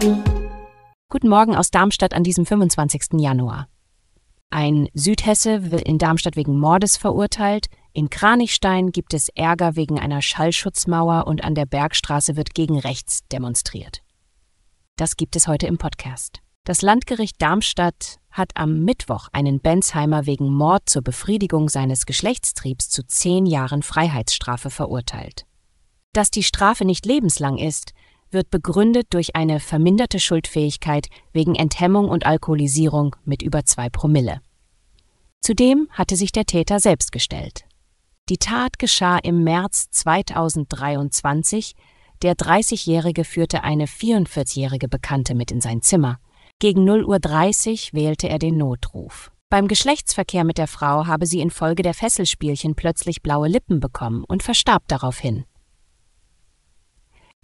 Guten Morgen aus Darmstadt an diesem 25. Januar. Ein Südhesse wird in Darmstadt wegen Mordes verurteilt, in Kranichstein gibt es Ärger wegen einer Schallschutzmauer und an der Bergstraße wird gegen rechts demonstriert. Das gibt es heute im Podcast. Das Landgericht Darmstadt hat am Mittwoch einen Bensheimer wegen Mord zur Befriedigung seines Geschlechtstriebs zu zehn Jahren Freiheitsstrafe verurteilt. Dass die Strafe nicht lebenslang ist, wird begründet durch eine verminderte Schuldfähigkeit wegen Enthemmung und Alkoholisierung mit über zwei Promille. Zudem hatte sich der Täter selbst gestellt. Die Tat geschah im März 2023. Der 30-Jährige führte eine 44-jährige Bekannte mit in sein Zimmer. Gegen 0.30 Uhr wählte er den Notruf. Beim Geschlechtsverkehr mit der Frau habe sie infolge der Fesselspielchen plötzlich blaue Lippen bekommen und verstarb daraufhin.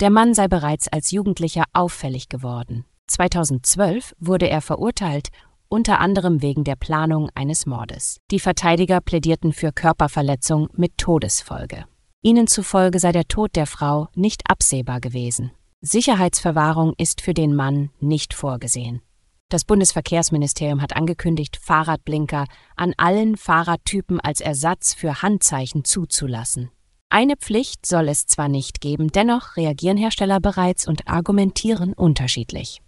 Der Mann sei bereits als Jugendlicher auffällig geworden. 2012 wurde er verurteilt, unter anderem wegen der Planung eines Mordes. Die Verteidiger plädierten für Körperverletzung mit Todesfolge. Ihnen zufolge sei der Tod der Frau nicht absehbar gewesen. Sicherheitsverwahrung ist für den Mann nicht vorgesehen. Das Bundesverkehrsministerium hat angekündigt, Fahrradblinker an allen Fahrradtypen als Ersatz für Handzeichen zuzulassen. Eine Pflicht soll es zwar nicht geben, dennoch reagieren Hersteller bereits und argumentieren unterschiedlich.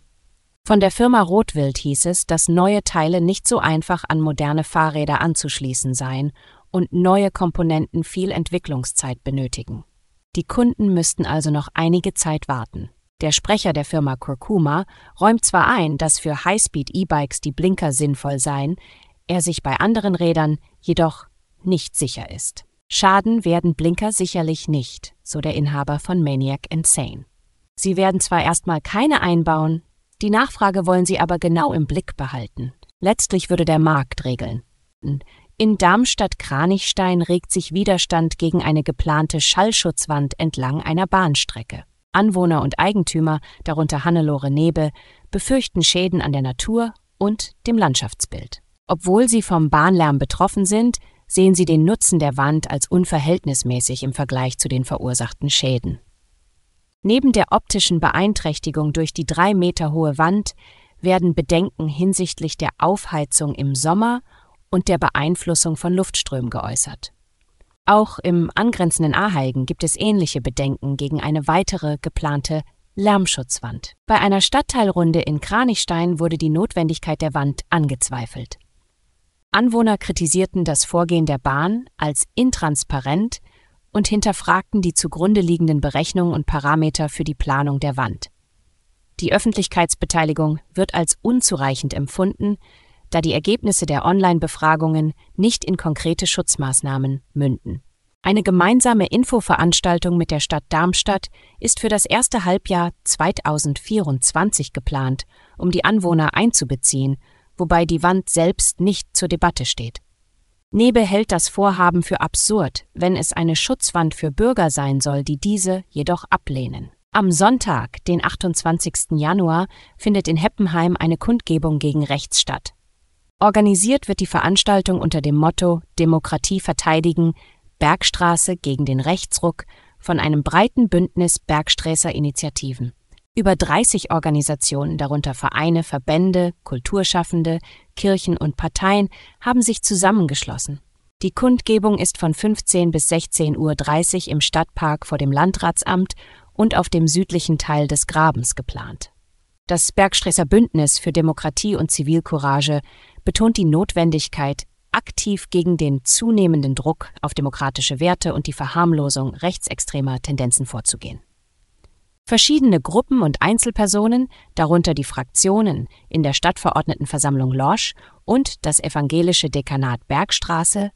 Von der Firma Rotwild hieß es, dass neue Teile nicht so einfach an moderne Fahrräder anzuschließen seien und neue Komponenten viel Entwicklungszeit benötigen. Die Kunden müssten also noch einige Zeit warten. Der Sprecher der Firma Kurkuma räumt zwar ein, dass für Highspeed-E-Bikes die Blinker sinnvoll seien, er sich bei anderen Rädern jedoch nicht sicher ist. Schaden werden Blinker sicherlich nicht, so der Inhaber von Maniac Insane. Sie werden zwar erstmal keine einbauen, die Nachfrage wollen sie aber genau im Blick behalten. Letztlich würde der Markt regeln. In Darmstadt-Kranichstein regt sich Widerstand gegen eine geplante Schallschutzwand entlang einer Bahnstrecke. Anwohner und Eigentümer, darunter Hannelore Nebe, befürchten Schäden an der Natur und dem Landschaftsbild. Obwohl sie vom Bahnlärm betroffen sind, sehen sie den Nutzen der Wand als unverhältnismäßig im Vergleich zu den verursachten Schäden. Neben der optischen Beeinträchtigung durch die drei Meter hohe Wand werden Bedenken hinsichtlich der Aufheizung im Sommer und der Beeinflussung von Luftströmen geäußert. Auch im angrenzenden Aheigen gibt es ähnliche Bedenken gegen eine weitere geplante Lärmschutzwand. Bei einer Stadtteilrunde in Kranichstein wurde die Notwendigkeit der Wand angezweifelt. Anwohner kritisierten das Vorgehen der Bahn als intransparent und hinterfragten die zugrunde liegenden Berechnungen und Parameter für die Planung der Wand. Die Öffentlichkeitsbeteiligung wird als unzureichend empfunden, da die Ergebnisse der Online-Befragungen nicht in konkrete Schutzmaßnahmen münden. Eine gemeinsame Infoveranstaltung mit der Stadt Darmstadt ist für das erste Halbjahr 2024 geplant, um die Anwohner einzubeziehen wobei die Wand selbst nicht zur Debatte steht. Nebe hält das Vorhaben für absurd, wenn es eine Schutzwand für Bürger sein soll, die diese jedoch ablehnen. Am Sonntag, den 28. Januar, findet in Heppenheim eine Kundgebung gegen rechts statt. Organisiert wird die Veranstaltung unter dem Motto Demokratie verteidigen, Bergstraße gegen den Rechtsruck von einem breiten Bündnis Bergsträßer Initiativen. Über 30 Organisationen, darunter Vereine, Verbände, Kulturschaffende, Kirchen und Parteien, haben sich zusammengeschlossen. Die Kundgebung ist von 15 bis 16.30 Uhr im Stadtpark vor dem Landratsamt und auf dem südlichen Teil des Grabens geplant. Das Bergstresser Bündnis für Demokratie und Zivilcourage betont die Notwendigkeit, aktiv gegen den zunehmenden Druck auf demokratische Werte und die Verharmlosung rechtsextremer Tendenzen vorzugehen. Verschiedene Gruppen und Einzelpersonen, darunter die Fraktionen in der Stadtverordnetenversammlung Lorsch und das evangelische Dekanat Bergstraße,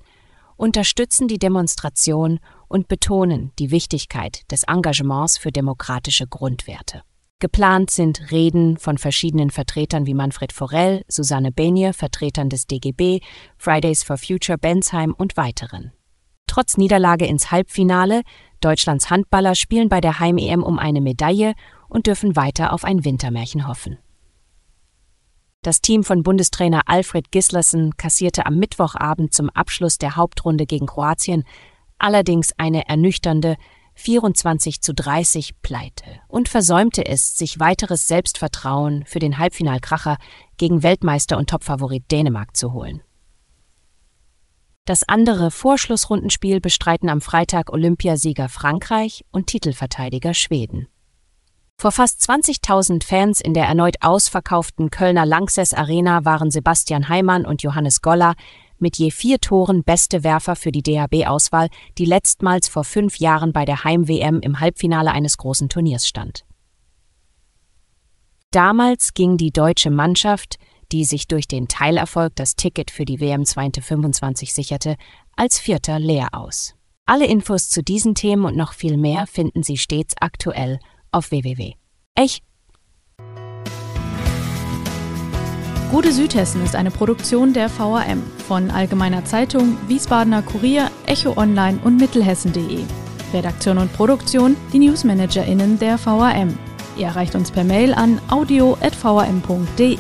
unterstützen die Demonstration und betonen die Wichtigkeit des Engagements für demokratische Grundwerte. Geplant sind Reden von verschiedenen Vertretern wie Manfred Forell, Susanne Benje, Vertretern des DGB, Fridays for Future Bensheim und weiteren. Trotz Niederlage ins Halbfinale, Deutschlands Handballer spielen bei der Heim-EM um eine Medaille und dürfen weiter auf ein Wintermärchen hoffen. Das Team von Bundestrainer Alfred Gislason kassierte am Mittwochabend zum Abschluss der Hauptrunde gegen Kroatien allerdings eine ernüchternde 24 zu 30 Pleite und versäumte es, sich weiteres Selbstvertrauen für den Halbfinalkracher gegen Weltmeister und Topfavorit Dänemark zu holen. Das andere Vorschlussrundenspiel bestreiten am Freitag Olympiasieger Frankreich und Titelverteidiger Schweden. Vor fast 20.000 Fans in der erneut ausverkauften Kölner Lanxess Arena waren Sebastian Heimann und Johannes Goller mit je vier Toren beste Werfer für die DHB-Auswahl, die letztmals vor fünf Jahren bei der Heim-WM im Halbfinale eines großen Turniers stand. Damals ging die deutsche Mannschaft, die sich durch den Teilerfolg das Ticket für die WM 2025 sicherte, als Vierter leer aus. Alle Infos zu diesen Themen und noch viel mehr finden Sie stets aktuell auf www. Ech Gute Südhessen ist eine Produktion der VAM von Allgemeiner Zeitung, Wiesbadener Kurier, Echo Online und Mittelhessen.de. Redaktion und Produktion die NewsmanagerInnen der VAM. Ihr erreicht uns per Mail an audio.vam.de.